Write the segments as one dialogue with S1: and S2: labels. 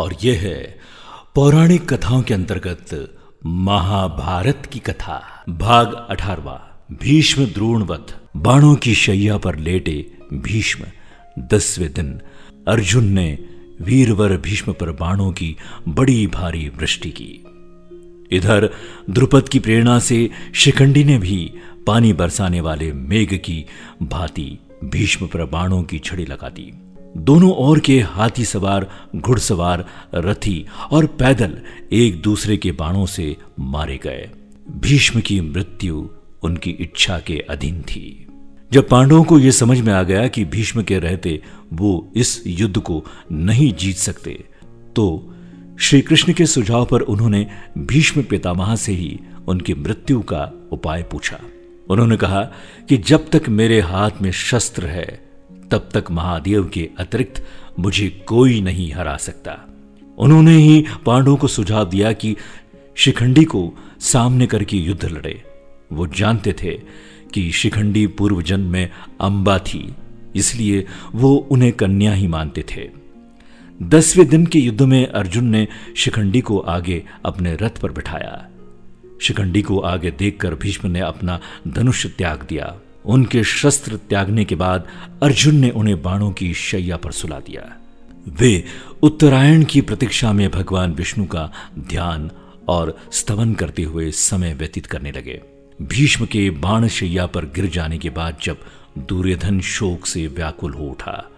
S1: और यह है पौराणिक कथाओं के अंतर्गत महाभारत की कथा। भाग अठारवा भीष्म द्रोणवत बाणों की शैया पर लेटे भीष्म। दसवें दिन अर्जुन ने वीरवर भीष्म पर बाणों की बड़ी भारी वृष्टि की। इधर द्रुपद की प्रेरणा से शिखंडी ने भी पानी बरसाने वाले मेघ की भांति भीष्म पर बाणों की छड़ी लगा दी। दोनों ओर के हाथी सवार, घुड़सवार, रथी और पैदल एक दूसरे के बाणों से मारे गए। भीष्म की मृत्यु उनकी इच्छा के अधीन थी। जब पांडवों को यह समझ में आ गया कि भीष्म के रहते वो इस युद्ध को नहीं जीत सकते तो श्री कृष्ण के सुझाव पर उन्होंने भीष्म पितामह से ही उनकी मृत्यु का उपाय पूछा। उन्होंने कहा कि जब तक मेरे हाथ में शस्त्र है तब तक महादेव के अतिरिक्त मुझे कोई नहीं हरा सकता। उन्होंने ही पांडवों को सुझाव दिया कि शिखंडी को सामने करके युद्ध लड़े। वो जानते थे कि शिखंडी पूर्व जन्म में अंबा थी, इसलिए वो उन्हें कन्या ही मानते थे। दसवें दिन के युद्ध में अर्जुन ने शिखंडी को आगे अपने रथ पर बिठाया। शिखंडी को आगे देखकर भीष्म ने अपना धनुष त्याग दिया। उनके शस्त्र त्यागने के बाद अर्जुन ने उन्हें बाणों की शैया पर सुला दिया। वे उत्तरायण की प्रतीक्षा में भगवान विष्णु का ध्यान और स्तवन करते हुए समय व्यतीत करने लगे। भीष्म के बाण शैया पर गिर जाने के बाद जब दुर्योधन शोक से व्याकुल हो उठा,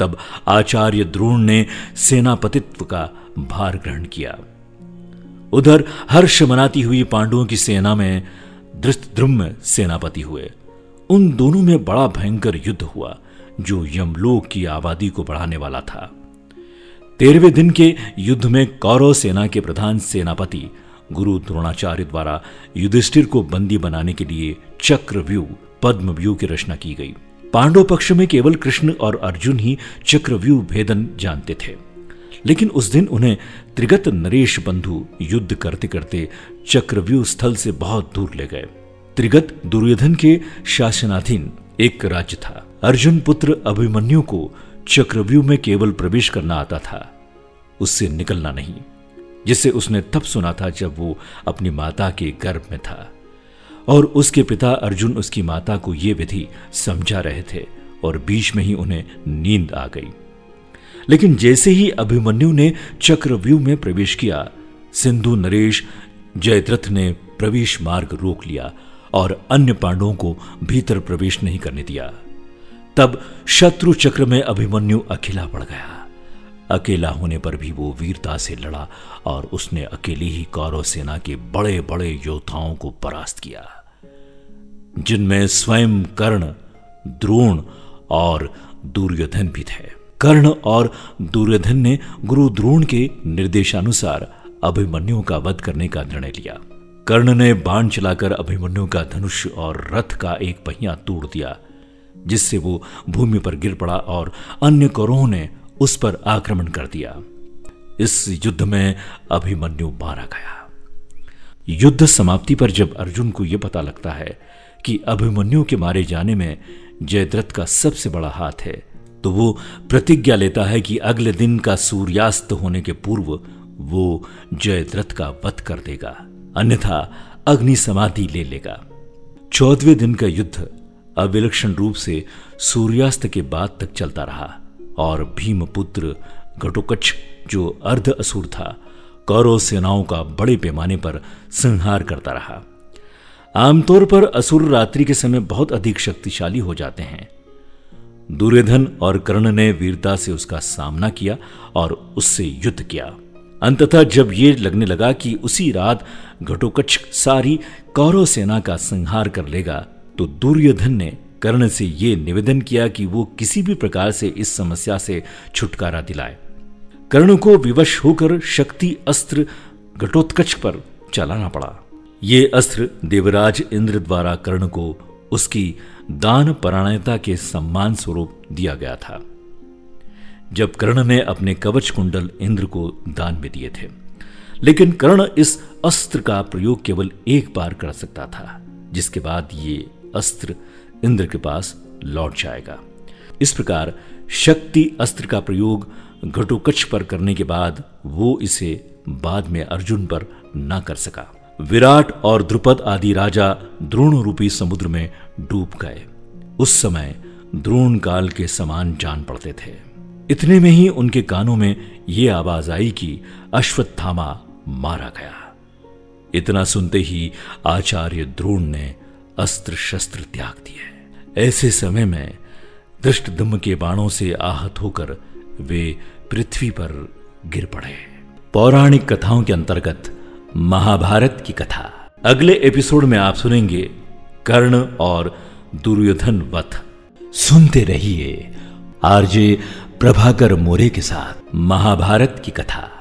S1: तब आचार्य द्रोण ने सेनापतित्व का भार ग्रहण किया। उधर हर्ष मनाती हुई पांडवों की सेना में धृष्टद्रुम्न सेनापति हुए। उन दोनों में बड़ा भयंकर युद्ध हुआ, जो यमलोक की आबादी को बढ़ाने वाला था। तेरहवें दिन के युद्ध में कौरव सेना के प्रधान सेनापति गुरु द्रोणाचार्य द्वारा युधिष्ठिर को बंदी बनाने के लिए चक्रव्यूह, पद्मव्यूह की रचना की गई। पांडव पक्ष में केवल कृष्ण और अर्जुन ही चक्रव्यूह भेदन जानते थे। लेकिन उस दिन उन्हें त्रिगत नरेश बंधु युद्ध करते करते चक्रव्यूह स्थल से बहुत दूर ले गए। त्रिगत दुर्योधन के शासनाधीन एक राज्य था। अर्जुन पुत्र अभिमन्यु को चक्रव्यूह में केवल प्रवेश करना आता था। उससे निकलना नहीं, जिसे उसने तब सुना था जब वो अपनी माता के गर्भ में था। और उसके पिता अर्जुन उसकी माता को यह विधि समझा रहे थे और बीच में ही उन्हें नींद आ गई। लेकिन जैसे ही अभिमन्यु ने चक्रव्यूह में प्रवेश किया, सिंधु नरेश जयद्रथ ने प्रवेश मार्ग रोक लिया और अन्य पांडवों को भीतर प्रवेश नहीं करने दिया। तब शत्रु चक्र में अभिमन्यु अकेला पड़ गया। अकेला होने पर भी वो वीरता से लड़ा और उसने अकेली ही कौरव सेना के बड़े बड़े योद्धाओं को परास्त किया, जिनमें स्वयं कर्ण, द्रोण और दुर्योधन भी थे। कर्ण और दुर्योधन ने गुरु द्रोण के निर्देशानुसार अभिमन्यु का वध करने का निर्णय लिया। कर्ण ने बाण चलाकर अभिमन्यु का धनुष और रथ का एक पहिया तोड़ दिया, जिससे वो भूमि पर गिर पड़ा और अन्य कौरों ने उस पर आक्रमण कर दिया। इस युद्ध में अभिमन्यु मारा गया। युद्ध समाप्ति पर जब अर्जुन को यह पता लगता है कि अभिमन्यु के मारे जाने में जयद्रथ का सबसे बड़ा हाथ है तो वो प्रतिज्ञा लेता है कि अगले दिन का सूर्यास्त होने के पूर्व वो जयद्रथ का वध कर देगा। अन्यथा अग्नि समाधि ले लेगा। चौदहवें दिन का युद्ध अविलक्षण रूप से सूर्यास्त के बाद तक चलता रहा, और भीमपुत्र घटोकच्छ जो अर्ध असुर था, कौरव सेनाओं का बड़े पैमाने पर संहार करता रहा। आमतौर पर असुर रात्रि के समय बहुत अधिक शक्तिशाली हो जाते हैं। दुर्योधन और कर्ण ने वीरता से उसका सामना किया और उससे युद्ध किया। अंततः जब ये लगने लगा कि उसी रात घटोकच्छ सारी कौरव सेना का संहार कर लेगा तो दुर्योधन ने कर्ण से यह निवेदन किया कि वो किसी भी प्रकार से इस समस्या से छुटकारा दिलाए। कर्ण को विवश होकर शक्ति अस्त्र घटोत्कच पर चलाना पड़ा। ये अस्त्र देवराज इंद्र द्वारा कर्ण को उसकी दान परायणता के सम्मान स्वरूप दिया गया था। जब कर्ण ने अपने कवच कुंडल इंद्र को दान में दिए थे। लेकिन कर्ण इस अस्त्र का प्रयोग केवल एक बार कर सकता था, जिसके बाद ये अस्त्र इंद्र के पास लौट जाएगा। इस प्रकार शक्ति अस्त्र का प्रयोग घटोकच पर करने के बाद वो इसे बाद में अर्जुन पर न कर सका। विराट और द्रुपद आदि राजा द्रोण रूपी समुद्र में डूब गए। उस समय द्रोण काल के समान जान पड़ते थे। इतने में ही उनके कानों में यह आवाज़ आई कि अश्वत्थामा मारा गया। इतना सुनते ही आचार्य द्रोण ने अस्त्र शस्त्र त्याग दिए। ऐसे समय में दृष्टदम के बाणों से आहत होकर वे पृथ्वी पर गिर पड़े। पौराणिक कथाओं के अंतर्गत महाभारत की कथा। अगले एपिसोड में आप सुनेंगे कर्ण और दुर्योधन वध। सुनते रहिए आरजे प्रभाकर मोरे के साथ महाभारत की कथा।